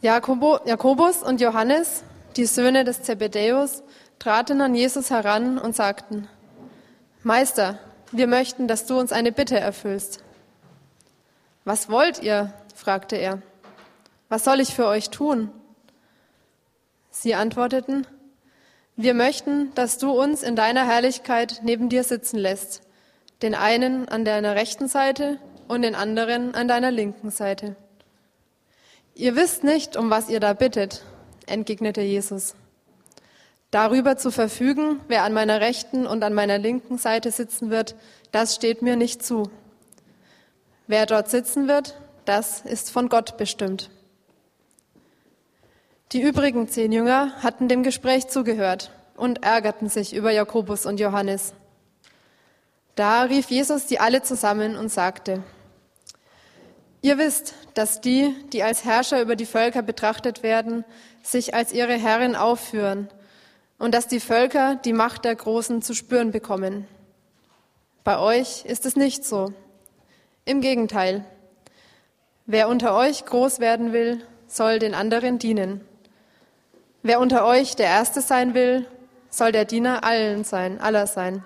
Jakobus und Johannes, die Söhne des Zebedäus, traten an Jesus heran und sagten, Meister, wir möchten, dass du uns eine Bitte erfüllst. Was wollt ihr? fragte er. Was soll ich für euch tun? Sie antworteten, wir möchten, dass du uns in deiner Herrlichkeit neben dir sitzen lässt, den einen an deiner rechten Seite und den anderen an deiner linken Seite. Ihr wisst nicht, um was ihr da bittet, entgegnete Jesus. Darüber zu verfügen, wer an meiner rechten und an meiner linken Seite sitzen wird, das steht mir nicht zu. Wer dort sitzen wird, das ist von Gott bestimmt. Die übrigen zehn Jünger hatten dem Gespräch zugehört und ärgerten sich über Jakobus und Johannes. Da rief Jesus die alle zusammen und sagte, Ihr wisst, dass die, die als Herrscher über die Völker betrachtet werden, sich als ihre Herren aufführen und dass die Völker die Macht der Großen zu spüren bekommen. Bei euch ist es nicht so. Im Gegenteil. Wer unter euch groß werden will, soll den anderen dienen. Wer unter euch der Erste sein will, soll der Diener allen sein, aller sein.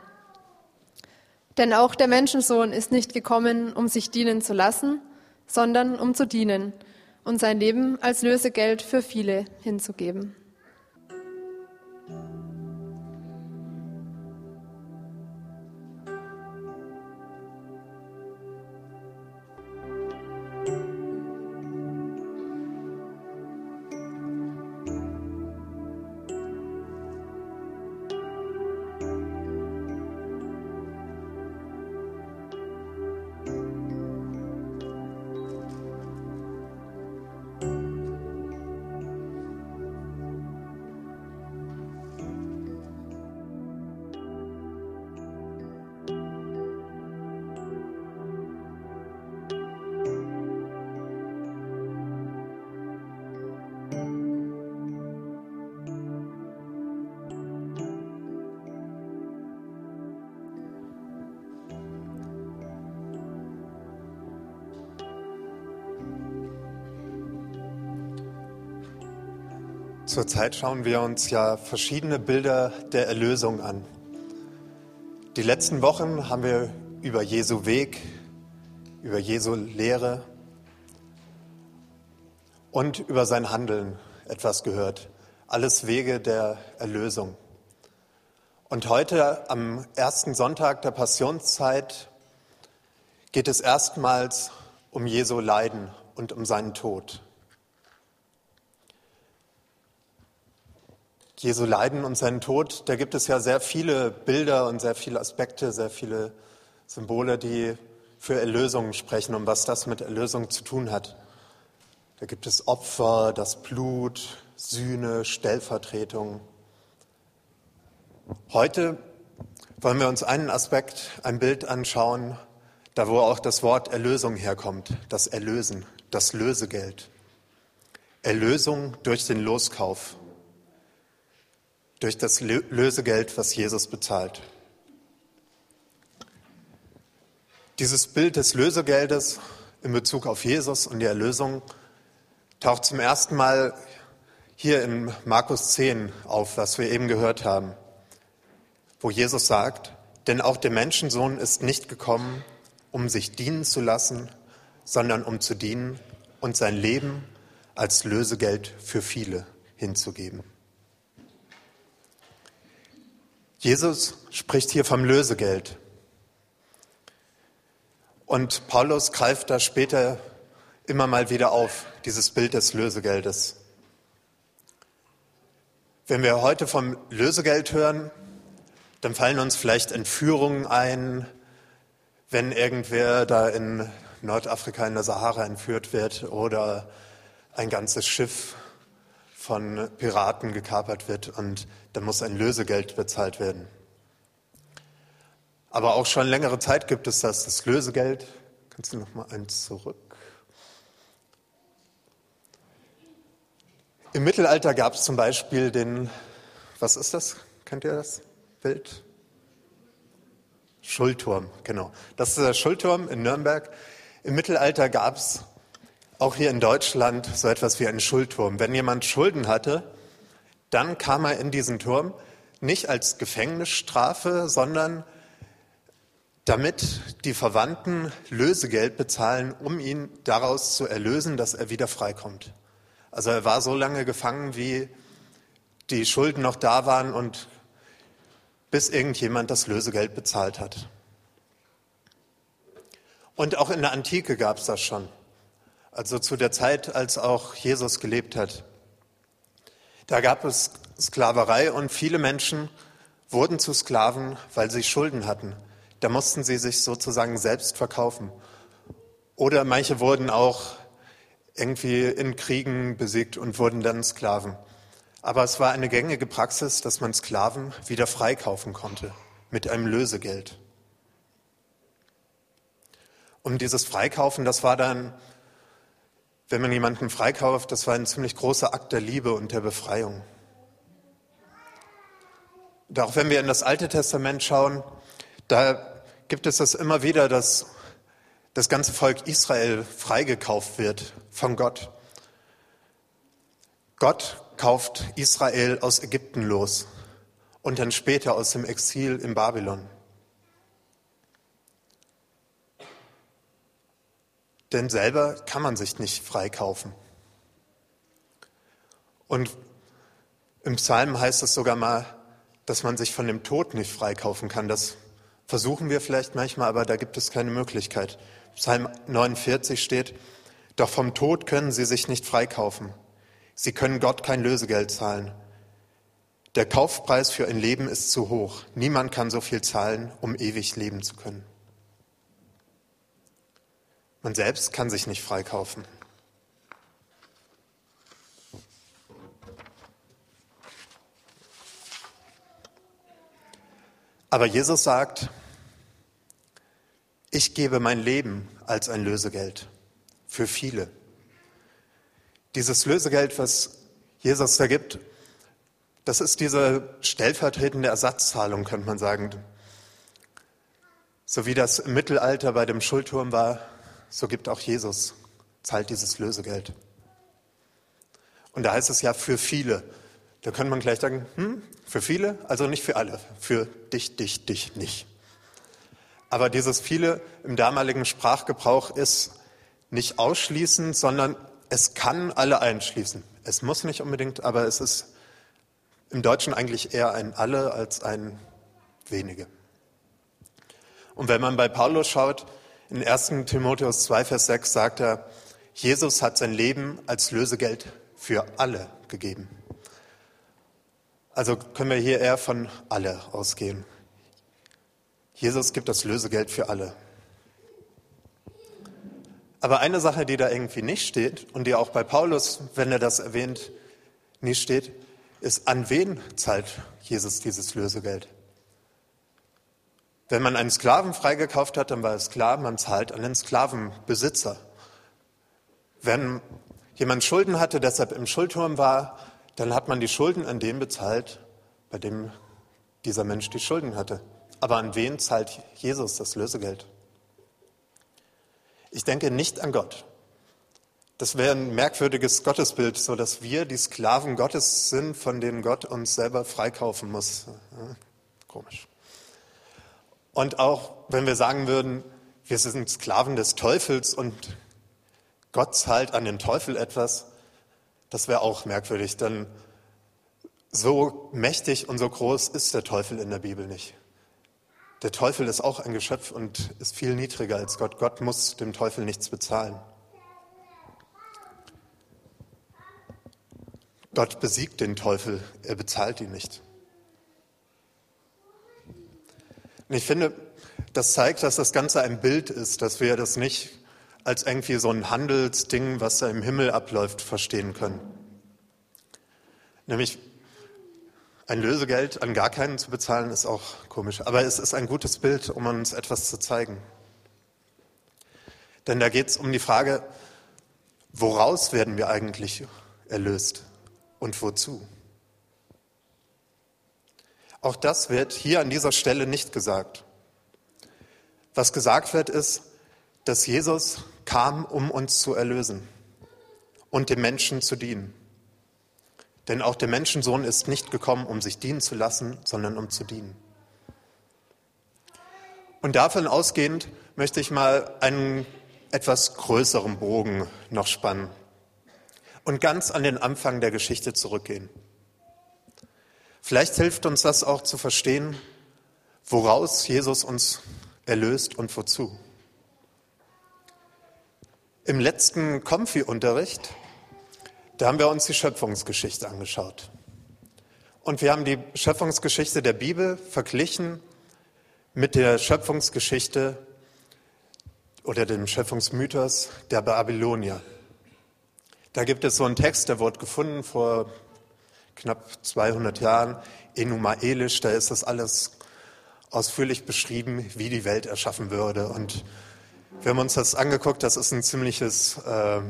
Denn auch der Menschensohn ist nicht gekommen, um sich dienen zu lassen, sondern um zu dienen und sein Leben als Lösegeld für viele hinzugeben. Zurzeit schauen wir uns ja verschiedene Bilder der Erlösung an. Die letzten Wochen haben wir über Jesu Weg, über Jesu Lehre und über sein Handeln etwas gehört. Alles Wege der Erlösung. Und heute am ersten Sonntag der Passionszeit geht es erstmals um Jesu Leiden und um seinen Tod. Jesu Leiden und seinen Tod, da gibt es ja sehr viele Bilder und sehr viele Aspekte, sehr viele Symbole, die für Erlösung sprechen und was das mit Erlösung zu tun hat. Da gibt es Opfer, das Blut, Sühne, Stellvertretung. Heute wollen wir uns einen Aspekt, ein Bild anschauen, da wo auch das Wort Erlösung herkommt, das Erlösen, das Lösegeld. Erlösung durch den Loskauf durch das Lösegeld, was Jesus bezahlt. Dieses Bild des Lösegeldes in Bezug auf Jesus und die Erlösung taucht zum ersten Mal hier in Markus 10 auf, was wir eben gehört haben, wo Jesus sagt, denn auch der Menschensohn ist nicht gekommen, um sich dienen zu lassen, sondern um zu dienen und sein Leben als Lösegeld für viele hinzugeben. Jesus spricht hier vom Lösegeld. Und Paulus greift da später immer mal wieder auf, dieses Bild des Lösegeldes. Wenn wir heute vom Lösegeld hören, dann fallen uns vielleicht Entführungen ein, wenn irgendwer da in Nordafrika in der Sahara entführt wird oder ein ganzes Schiff von Piraten gekapert wird und da muss ein Lösegeld bezahlt werden. Aber auch schon längere Zeit gibt es das, das Lösegeld. Kannst du noch mal eins zurück? Im Mittelalter gab es zum Beispiel den, was ist das? Kennt ihr das Bild? Schuldturm, genau. Das ist der Schuldturm in Nürnberg. Im Mittelalter gab es auch hier in Deutschland so etwas wie ein Schuldturm. Wenn jemand Schulden hatte, dann kam er in diesen Turm nicht als Gefängnisstrafe, sondern damit die Verwandten Lösegeld bezahlen, um ihn daraus zu erlösen, dass er wieder freikommt. Also er war so lange gefangen, wie die Schulden noch da waren und bis irgendjemand das Lösegeld bezahlt hat. Und auch in der Antike gab es das schon. Also zu der Zeit, als auch Jesus gelebt hat. Da gab es Sklaverei und viele Menschen wurden zu Sklaven, weil sie Schulden hatten. Da mussten sie sich sozusagen selbst verkaufen. Oder manche wurden auch irgendwie in Kriegen besiegt und wurden dann Sklaven. Aber es war eine gängige Praxis, dass man Sklaven wieder freikaufen konnte mit einem Lösegeld. Und dieses Freikaufen, das war dann, wenn man jemanden freikauft, das war ein ziemlich großer Akt der Liebe und der Befreiung. Und auch wenn wir in das Alte Testament schauen, da gibt es das immer wieder, dass das ganze Volk Israel freigekauft wird von Gott. Gott kauft Israel aus Ägypten los und dann später aus dem Exil in Babylon. Denn selber kann man sich nicht freikaufen. Und im Psalm heißt es sogar mal, dass man sich von dem Tod nicht freikaufen kann. Das Versuchen wir vielleicht manchmal, aber da gibt es keine Möglichkeit. Psalm 49 steht, doch vom Tod können sie sich nicht freikaufen. Sie können Gott kein Lösegeld zahlen. Der Kaufpreis für ein Leben ist zu hoch. Niemand kann so viel zahlen, um ewig leben zu können. Man selbst kann sich nicht freikaufen. Aber Jesus sagt, ich gebe mein Leben als ein Lösegeld für viele. Dieses Lösegeld, was Jesus da gibt, das ist diese stellvertretende Ersatzzahlung, könnte man sagen. So wie das im Mittelalter bei dem Schuldturm war, so gibt auch Jesus, zahlt dieses Lösegeld. Und da heißt es ja für viele. Da könnte man gleich sagen, hm, für viele, also nicht für alle, für dich, dich, dich nicht. Aber dieses viele im damaligen Sprachgebrauch ist nicht ausschließend, sondern es kann alle einschließen. Es muss nicht unbedingt, aber es ist im Deutschen eigentlich eher ein alle als ein wenige. Und wenn man bei Paulus schaut, in 1. Timotheus 2, Vers 6 sagt er, Jesus hat sein Leben als Lösegeld für alle gegeben. Also können wir hier eher von alle ausgehen. Jesus gibt das Lösegeld für alle. Aber eine Sache, die da irgendwie nicht steht und die auch bei Paulus, wenn er das erwähnt, nicht steht, ist, an wen zahlt Jesus dieses Lösegeld? Wenn man einen Sklaven freigekauft hat, dann war es klar, man zahlt an den Sklavenbesitzer. Wenn jemand Schulden hatte, deshalb im Schuldturm war, dann hat man die Schulden an den bezahlt, bei dem dieser Mensch die Schulden hatte. Aber an wen zahlt Jesus das Lösegeld? Ich denke nicht an Gott. Das wäre ein merkwürdiges Gottesbild, so dass wir die Sklaven Gottes sind, von denen Gott uns selber freikaufen muss. Komisch. Und auch wenn wir sagen würden, wir sind Sklaven des Teufels und Gott zahlt an den Teufel etwas, das wäre auch merkwürdig, denn so mächtig und so groß ist der Teufel in der Bibel nicht. Der Teufel ist auch ein Geschöpf und ist viel niedriger als Gott. Gott muss dem Teufel nichts bezahlen. Gott besiegt den Teufel, er bezahlt ihn nicht. Und ich finde, das zeigt, dass das Ganze ein Bild ist, dass wir das nicht als irgendwie so ein Handelsding, was da im Himmel abläuft, verstehen können. Nämlich ein Lösegeld an gar keinen zu bezahlen, ist auch komisch. Aber es ist ein gutes Bild, um uns etwas zu zeigen. Denn da geht es um die Frage, woraus werden wir eigentlich erlöst und wozu? Auch das wird hier an dieser Stelle nicht gesagt. Was gesagt wird, ist, dass Jesus kam, um uns zu erlösen. und dem Menschen zu dienen. Denn auch der Menschensohn ist nicht gekommen, um sich dienen zu lassen, sondern um zu dienen. Und davon ausgehend möchte ich mal einen etwas größeren Bogen noch spannen und ganz an den Anfang der Geschichte zurückgehen. Vielleicht hilft uns das auch zu verstehen, woraus Jesus uns erlöst und wozu. Im letzten Konfi-Unterricht, da haben wir uns die Schöpfungsgeschichte angeschaut. Und wir haben die Schöpfungsgeschichte der Bibel verglichen mit der Schöpfungsgeschichte oder dem Schöpfungsmythos der Babylonier. Da gibt es so einen Text, der wurde gefunden vor knapp 200 Jahren, Enuma Elish, da ist das alles ausführlich beschrieben, wie die Welt erschaffen würde. Und wir haben uns das angeguckt, das ist ein ziemliches, äh,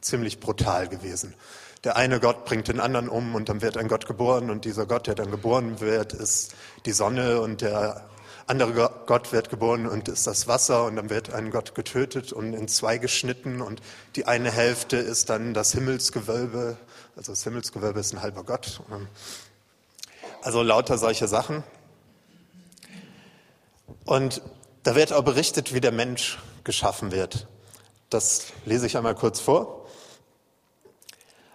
ziemlich brutal gewesen. Der eine Gott bringt den anderen um und dann wird ein Gott geboren und dieser Gott, der dann geboren wird, ist die Sonne und der andere Gott wird geboren und ist das Wasser und dann wird ein Gott getötet und in zwei geschnitten und die eine Hälfte ist dann das Himmelsgewölbe, also das Himmelsgewölbe ist ein halber Gott. Also lauter solche Sachen. Und da wird auch berichtet, wie der Mensch geschaffen wird. Das lese ich einmal kurz vor.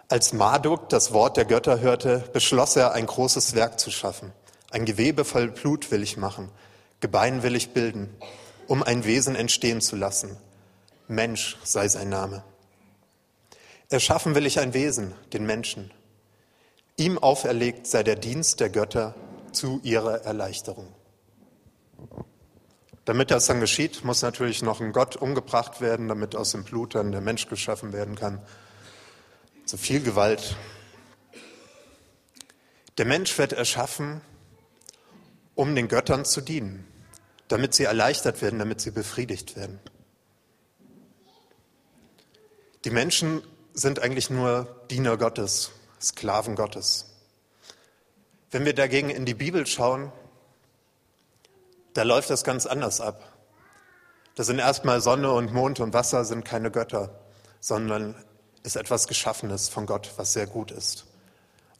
Als Marduk das Wort der Götter hörte, beschloss er, ein großes Werk zu schaffen. Ein Gewebe voll Blut will ich machen, Gebein will ich bilden, um ein Wesen entstehen zu lassen. Mensch sei sein Name. Erschaffen will ich ein Wesen, den Menschen. Ihm auferlegt sei der Dienst der Götter zu ihrer Erleichterung. Damit das dann geschieht, muss natürlich noch ein Gott umgebracht werden, damit aus dem Blut dann der Mensch geschaffen werden kann. So viel Gewalt. Der Mensch wird erschaffen, um den Göttern zu dienen damit sie erleichtert werden, damit sie befriedigt werden. Die Menschen sind eigentlich nur Diener Gottes, Sklaven Gottes. Wenn wir dagegen in die Bibel schauen, da läuft das ganz anders ab. Da sind erstmal Sonne und Mond und Wasser sind keine Götter, sondern ist etwas Geschaffenes von Gott, was sehr gut ist.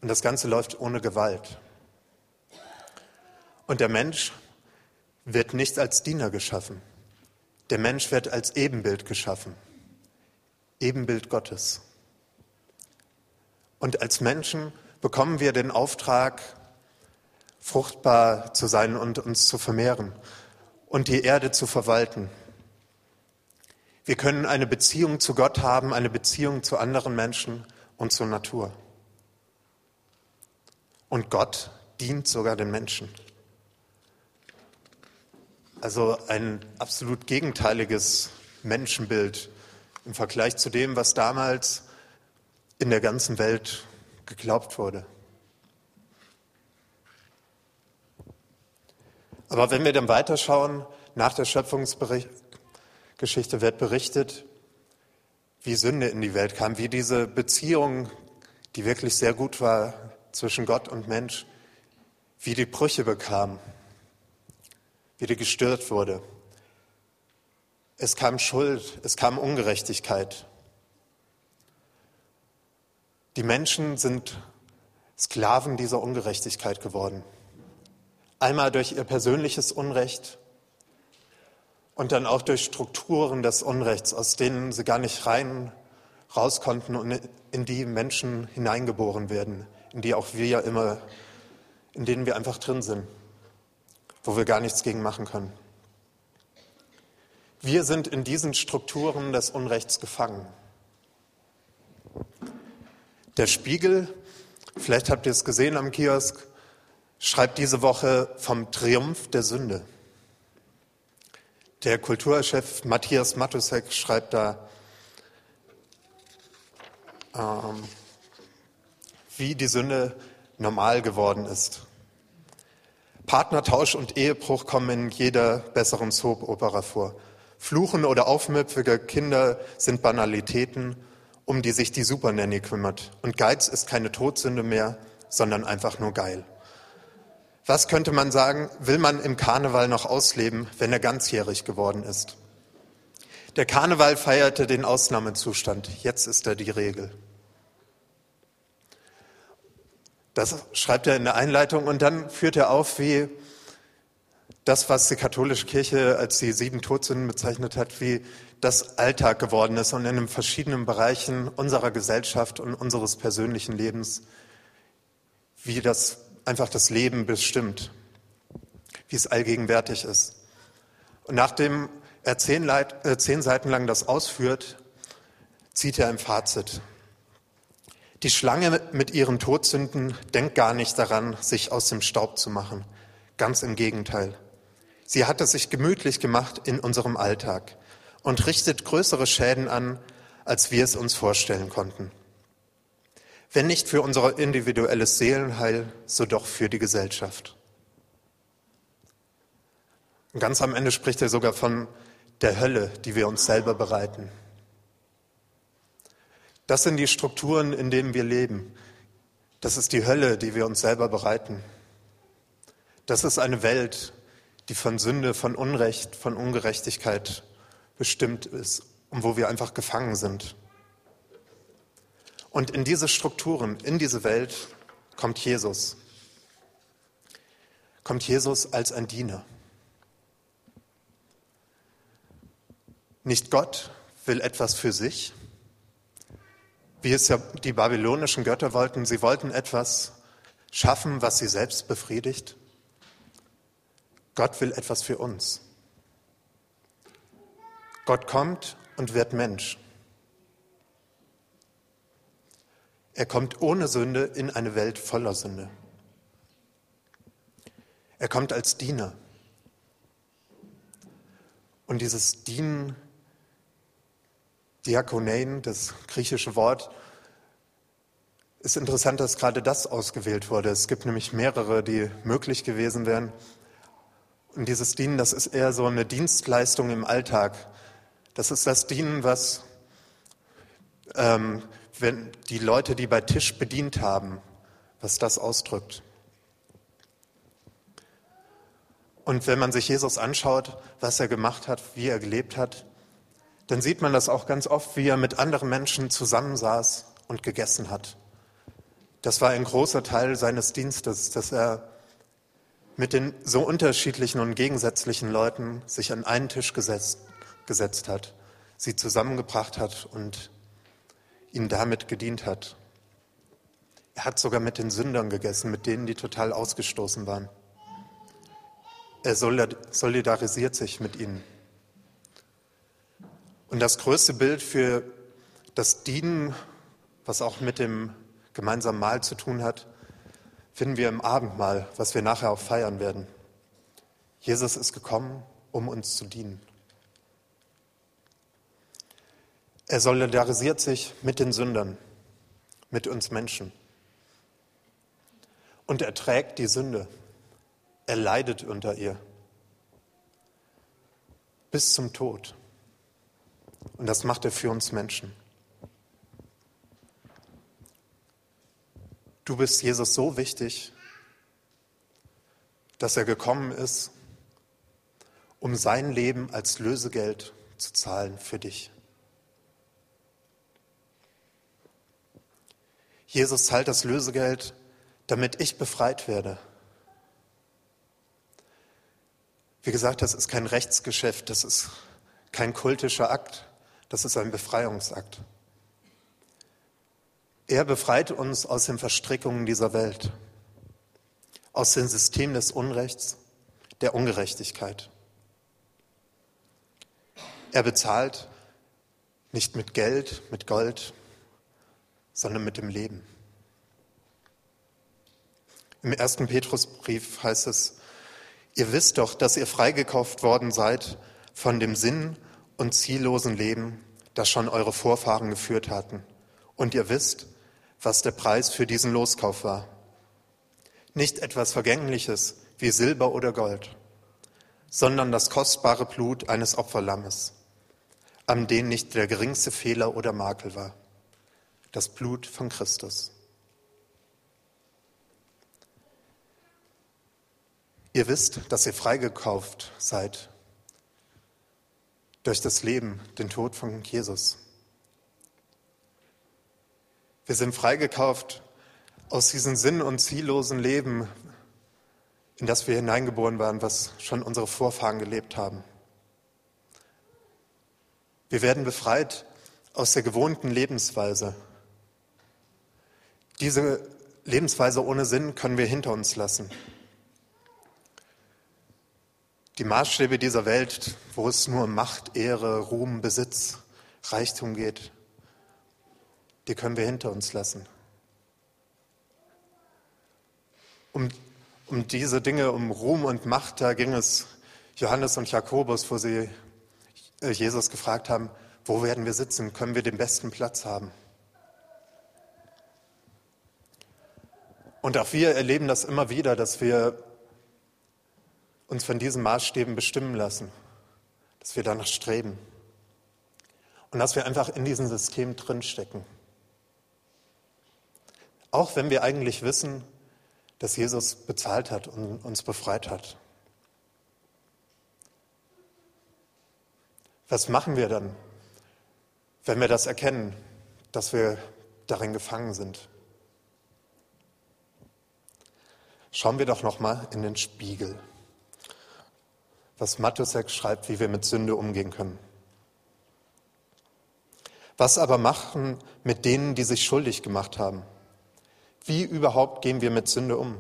Und das Ganze läuft ohne Gewalt. Und der Mensch wird nicht als Diener geschaffen. Der Mensch wird als Ebenbild geschaffen. Ebenbild Gottes. Und als Menschen bekommen wir den Auftrag, fruchtbar zu sein und uns zu vermehren und die Erde zu verwalten. Wir können eine Beziehung zu Gott haben, eine Beziehung zu anderen Menschen und zur Natur. Und Gott dient sogar den Menschen. Also ein absolut gegenteiliges Menschenbild im Vergleich zu dem, was damals in der ganzen Welt geglaubt wurde. Aber wenn wir dann weiterschauen, nach der Schöpfungsgeschichte wird berichtet, wie Sünde in die Welt kam, wie diese Beziehung, die wirklich sehr gut war zwischen Gott und Mensch, wie die Brüche bekam wieder gestört wurde. Es kam Schuld, es kam Ungerechtigkeit. Die Menschen sind Sklaven dieser Ungerechtigkeit geworden. Einmal durch ihr persönliches Unrecht und dann auch durch Strukturen des Unrechts, aus denen sie gar nicht rein raus konnten und in die Menschen hineingeboren werden, in die auch wir ja immer, in denen wir einfach drin sind wo wir gar nichts gegen machen können. Wir sind in diesen Strukturen des Unrechts gefangen. Der Spiegel, vielleicht habt ihr es gesehen am Kiosk, schreibt diese Woche vom Triumph der Sünde. Der Kulturchef Matthias Matusek schreibt da, ähm, wie die Sünde normal geworden ist. Partnertausch und Ehebruch kommen in jeder besseren Soap-Opera vor. Fluchen oder aufmüpfige Kinder sind Banalitäten, um die sich die Supernanny kümmert. Und Geiz ist keine Todsünde mehr, sondern einfach nur geil. Was könnte man sagen, will man im Karneval noch ausleben, wenn er ganzjährig geworden ist? Der Karneval feierte den Ausnahmezustand, jetzt ist er die Regel. Das schreibt er in der Einleitung und dann führt er auf, wie das, was die katholische Kirche als die sieben Todsünden bezeichnet hat, wie das Alltag geworden ist und in den verschiedenen Bereichen unserer Gesellschaft und unseres persönlichen Lebens, wie das einfach das Leben bestimmt, wie es allgegenwärtig ist. Und nachdem er zehn, Leit, äh, zehn Seiten lang das ausführt, zieht er ein Fazit. Die Schlange mit ihren Todsünden denkt gar nicht daran, sich aus dem Staub zu machen. Ganz im Gegenteil. Sie hat es sich gemütlich gemacht in unserem Alltag und richtet größere Schäden an, als wir es uns vorstellen konnten. Wenn nicht für unser individuelles Seelenheil, so doch für die Gesellschaft. Ganz am Ende spricht er sogar von der Hölle, die wir uns selber bereiten. Das sind die Strukturen, in denen wir leben. Das ist die Hölle, die wir uns selber bereiten. Das ist eine Welt, die von Sünde, von Unrecht, von Ungerechtigkeit bestimmt ist und wo wir einfach gefangen sind. Und in diese Strukturen, in diese Welt kommt Jesus. Kommt Jesus als ein Diener. Nicht Gott will etwas für sich, wie es ja die babylonischen Götter wollten. Sie wollten etwas schaffen, was sie selbst befriedigt. Gott will etwas für uns. Gott kommt und wird Mensch. Er kommt ohne Sünde in eine Welt voller Sünde. Er kommt als Diener. Und dieses Dienen, Diakonein, das griechische Wort, ist interessant, dass gerade das ausgewählt wurde. Es gibt nämlich mehrere, die möglich gewesen wären. Und dieses Dienen, das ist eher so eine Dienstleistung im Alltag. Das ist das Dienen, was ähm, wenn die Leute, die bei Tisch bedient haben, was das ausdrückt. Und wenn man sich Jesus anschaut, was er gemacht hat, wie er gelebt hat, dann sieht man das auch ganz oft, wie er mit anderen Menschen zusammensaß und gegessen hat. Das war ein großer Teil seines Dienstes, dass er mit den so unterschiedlichen und gegensätzlichen Leuten sich an einen Tisch gesetzt, gesetzt hat, sie zusammengebracht hat und ihnen damit gedient hat. Er hat sogar mit den Sündern gegessen, mit denen, die total ausgestoßen waren. Er solidarisiert sich mit ihnen. Und das größte Bild für das Dienen, was auch mit dem gemeinsamen Mahl zu tun hat, finden wir im Abendmahl, was wir nachher auch feiern werden. Jesus ist gekommen, um uns zu dienen. Er solidarisiert sich mit den Sündern, mit uns Menschen. Und er trägt die Sünde. Er leidet unter ihr. Bis zum Tod. Und das macht er für uns Menschen. Du bist Jesus so wichtig, dass er gekommen ist, um sein Leben als Lösegeld zu zahlen für dich. Jesus zahlt das Lösegeld, damit ich befreit werde. Wie gesagt, das ist kein Rechtsgeschäft, das ist kein kultischer Akt, das ist ein Befreiungsakt. Er befreit uns aus den Verstrickungen dieser Welt, aus dem System des Unrechts, der Ungerechtigkeit. Er bezahlt nicht mit Geld, mit Gold, sondern mit dem Leben. Im ersten Petrusbrief heißt es, ihr wisst doch, dass ihr freigekauft worden seid von dem Sinn und ziellosen Leben, das schon eure Vorfahren geführt hatten. Und ihr wisst, was der Preis für diesen Loskauf war. Nicht etwas Vergängliches wie Silber oder Gold, sondern das kostbare Blut eines Opferlammes, an dem nicht der geringste Fehler oder Makel war. Das Blut von Christus. Ihr wisst, dass ihr freigekauft seid. Durch das Leben, den Tod von Jesus. Wir sind freigekauft aus diesem sinn- und ziellosen Leben, in das wir hineingeboren waren, was schon unsere Vorfahren gelebt haben. Wir werden befreit aus der gewohnten Lebensweise. Diese Lebensweise ohne Sinn können wir hinter uns lassen. Die Maßstäbe dieser Welt, wo es nur um Macht, Ehre, Ruhm, Besitz, Reichtum geht, die können wir hinter uns lassen. Um, um diese Dinge, um Ruhm und Macht, da ging es Johannes und Jakobus, wo sie äh, Jesus gefragt haben, wo werden wir sitzen? Können wir den besten Platz haben? Und auch wir erleben das immer wieder, dass wir uns von diesen Maßstäben bestimmen lassen, dass wir danach streben und dass wir einfach in diesem System drinstecken. Auch wenn wir eigentlich wissen, dass Jesus bezahlt hat und uns befreit hat. Was machen wir dann, wenn wir das erkennen, dass wir darin gefangen sind? Schauen wir doch noch mal in den Spiegel. Was Matthäus schreibt, wie wir mit Sünde umgehen können. Was aber machen mit denen, die sich schuldig gemacht haben? Wie überhaupt gehen wir mit Sünde um?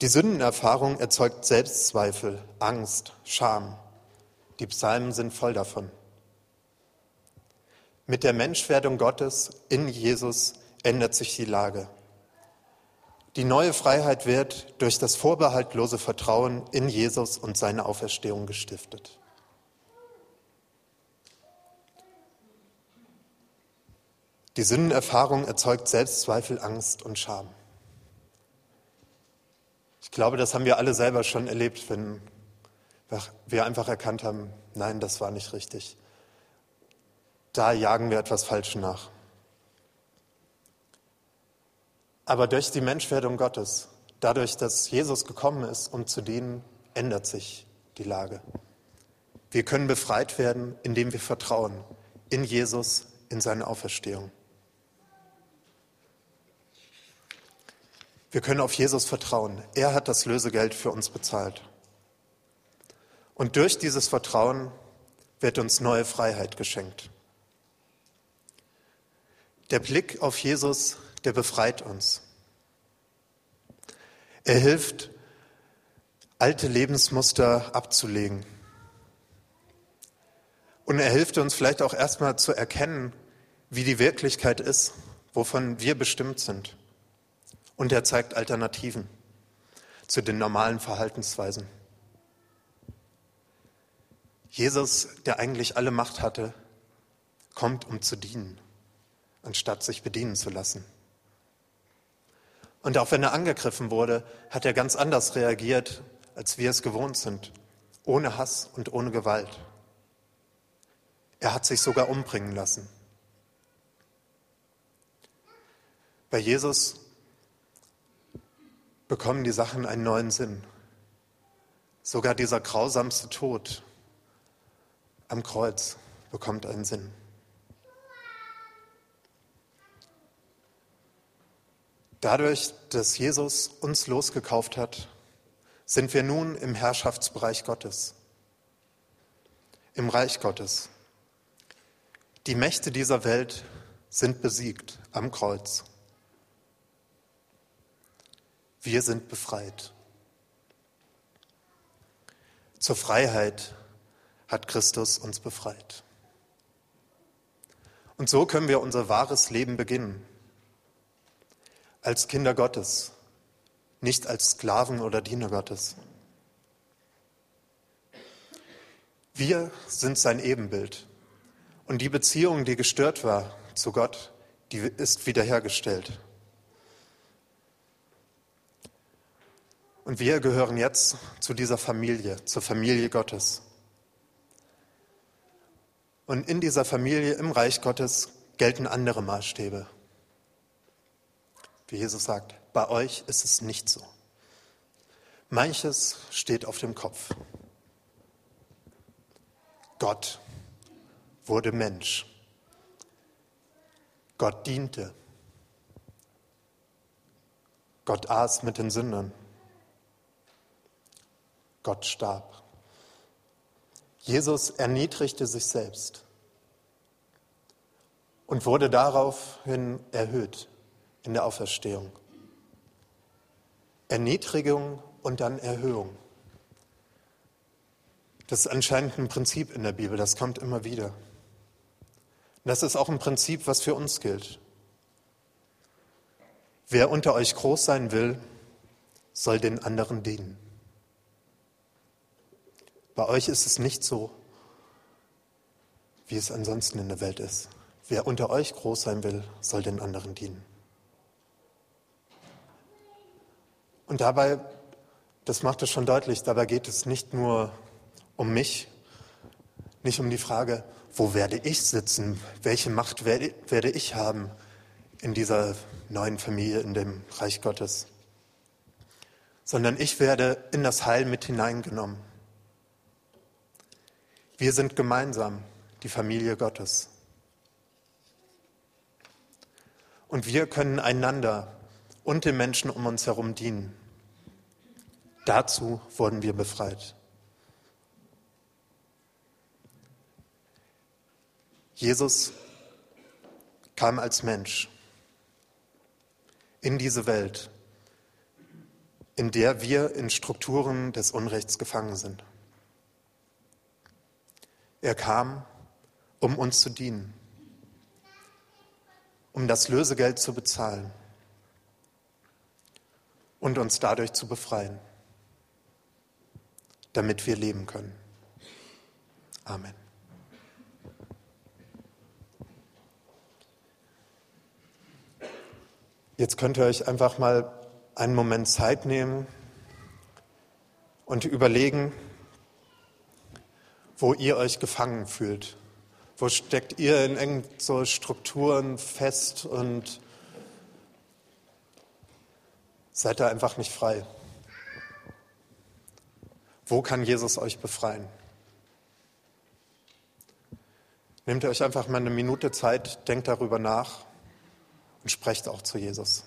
Die Sündenerfahrung erzeugt Selbstzweifel, Angst, Scham. Die Psalmen sind voll davon. Mit der Menschwerdung Gottes in Jesus ändert sich die Lage. Die neue Freiheit wird durch das vorbehaltlose Vertrauen in Jesus und seine Auferstehung gestiftet. Die Sündenerfahrung erzeugt Selbstzweifel, Angst und Scham. Ich glaube, das haben wir alle selber schon erlebt, wenn wir einfach erkannt haben, nein, das war nicht richtig. Da jagen wir etwas Falsch nach. Aber durch die Menschwerdung Gottes, dadurch, dass Jesus gekommen ist, um zu dienen, ändert sich die Lage. Wir können befreit werden, indem wir vertrauen in Jesus, in seine Auferstehung. Wir können auf Jesus vertrauen. Er hat das Lösegeld für uns bezahlt. Und durch dieses Vertrauen wird uns neue Freiheit geschenkt. Der Blick auf Jesus der befreit uns. Er hilft, alte Lebensmuster abzulegen. Und er hilft uns vielleicht auch erstmal zu erkennen, wie die Wirklichkeit ist, wovon wir bestimmt sind. Und er zeigt Alternativen zu den normalen Verhaltensweisen. Jesus, der eigentlich alle Macht hatte, kommt, um zu dienen, anstatt sich bedienen zu lassen. Und auch wenn er angegriffen wurde, hat er ganz anders reagiert, als wir es gewohnt sind. Ohne Hass und ohne Gewalt. Er hat sich sogar umbringen lassen. Bei Jesus bekommen die Sachen einen neuen Sinn. Sogar dieser grausamste Tod am Kreuz bekommt einen Sinn. Dadurch, dass Jesus uns losgekauft hat, sind wir nun im Herrschaftsbereich Gottes, im Reich Gottes. Die Mächte dieser Welt sind besiegt am Kreuz. Wir sind befreit. Zur Freiheit hat Christus uns befreit. Und so können wir unser wahres Leben beginnen als Kinder Gottes, nicht als Sklaven oder Diener Gottes. Wir sind sein Ebenbild. Und die Beziehung, die gestört war zu Gott, die ist wiederhergestellt. Und wir gehören jetzt zu dieser Familie, zur Familie Gottes. Und in dieser Familie, im Reich Gottes, gelten andere Maßstäbe. Wie Jesus sagt, bei euch ist es nicht so. Manches steht auf dem Kopf. Gott wurde Mensch. Gott diente. Gott aß mit den Sündern. Gott starb. Jesus erniedrigte sich selbst und wurde daraufhin erhöht in der Auferstehung. Erniedrigung und dann Erhöhung. Das ist anscheinend ein Prinzip in der Bibel, das kommt immer wieder. Das ist auch ein Prinzip, was für uns gilt. Wer unter euch groß sein will, soll den anderen dienen. Bei euch ist es nicht so, wie es ansonsten in der Welt ist. Wer unter euch groß sein will, soll den anderen dienen. Und dabei, das macht es schon deutlich, dabei geht es nicht nur um mich, nicht um die Frage, wo werde ich sitzen, welche Macht werde, werde ich haben in dieser neuen Familie, in dem Reich Gottes, sondern ich werde in das Heil mit hineingenommen. Wir sind gemeinsam die Familie Gottes. Und wir können einander und den Menschen um uns herum dienen. Dazu wurden wir befreit. Jesus kam als Mensch in diese Welt, in der wir in Strukturen des Unrechts gefangen sind. Er kam, um uns zu dienen, um das Lösegeld zu bezahlen und uns dadurch zu befreien, damit wir leben können. Amen. Jetzt könnt ihr euch einfach mal einen Moment Zeit nehmen und überlegen, wo ihr euch gefangen fühlt. Wo steckt ihr in eng so Strukturen fest und seid da einfach nicht frei? Wo kann Jesus euch befreien? Nehmt euch einfach mal eine Minute Zeit, denkt darüber nach und sprecht auch zu Jesus.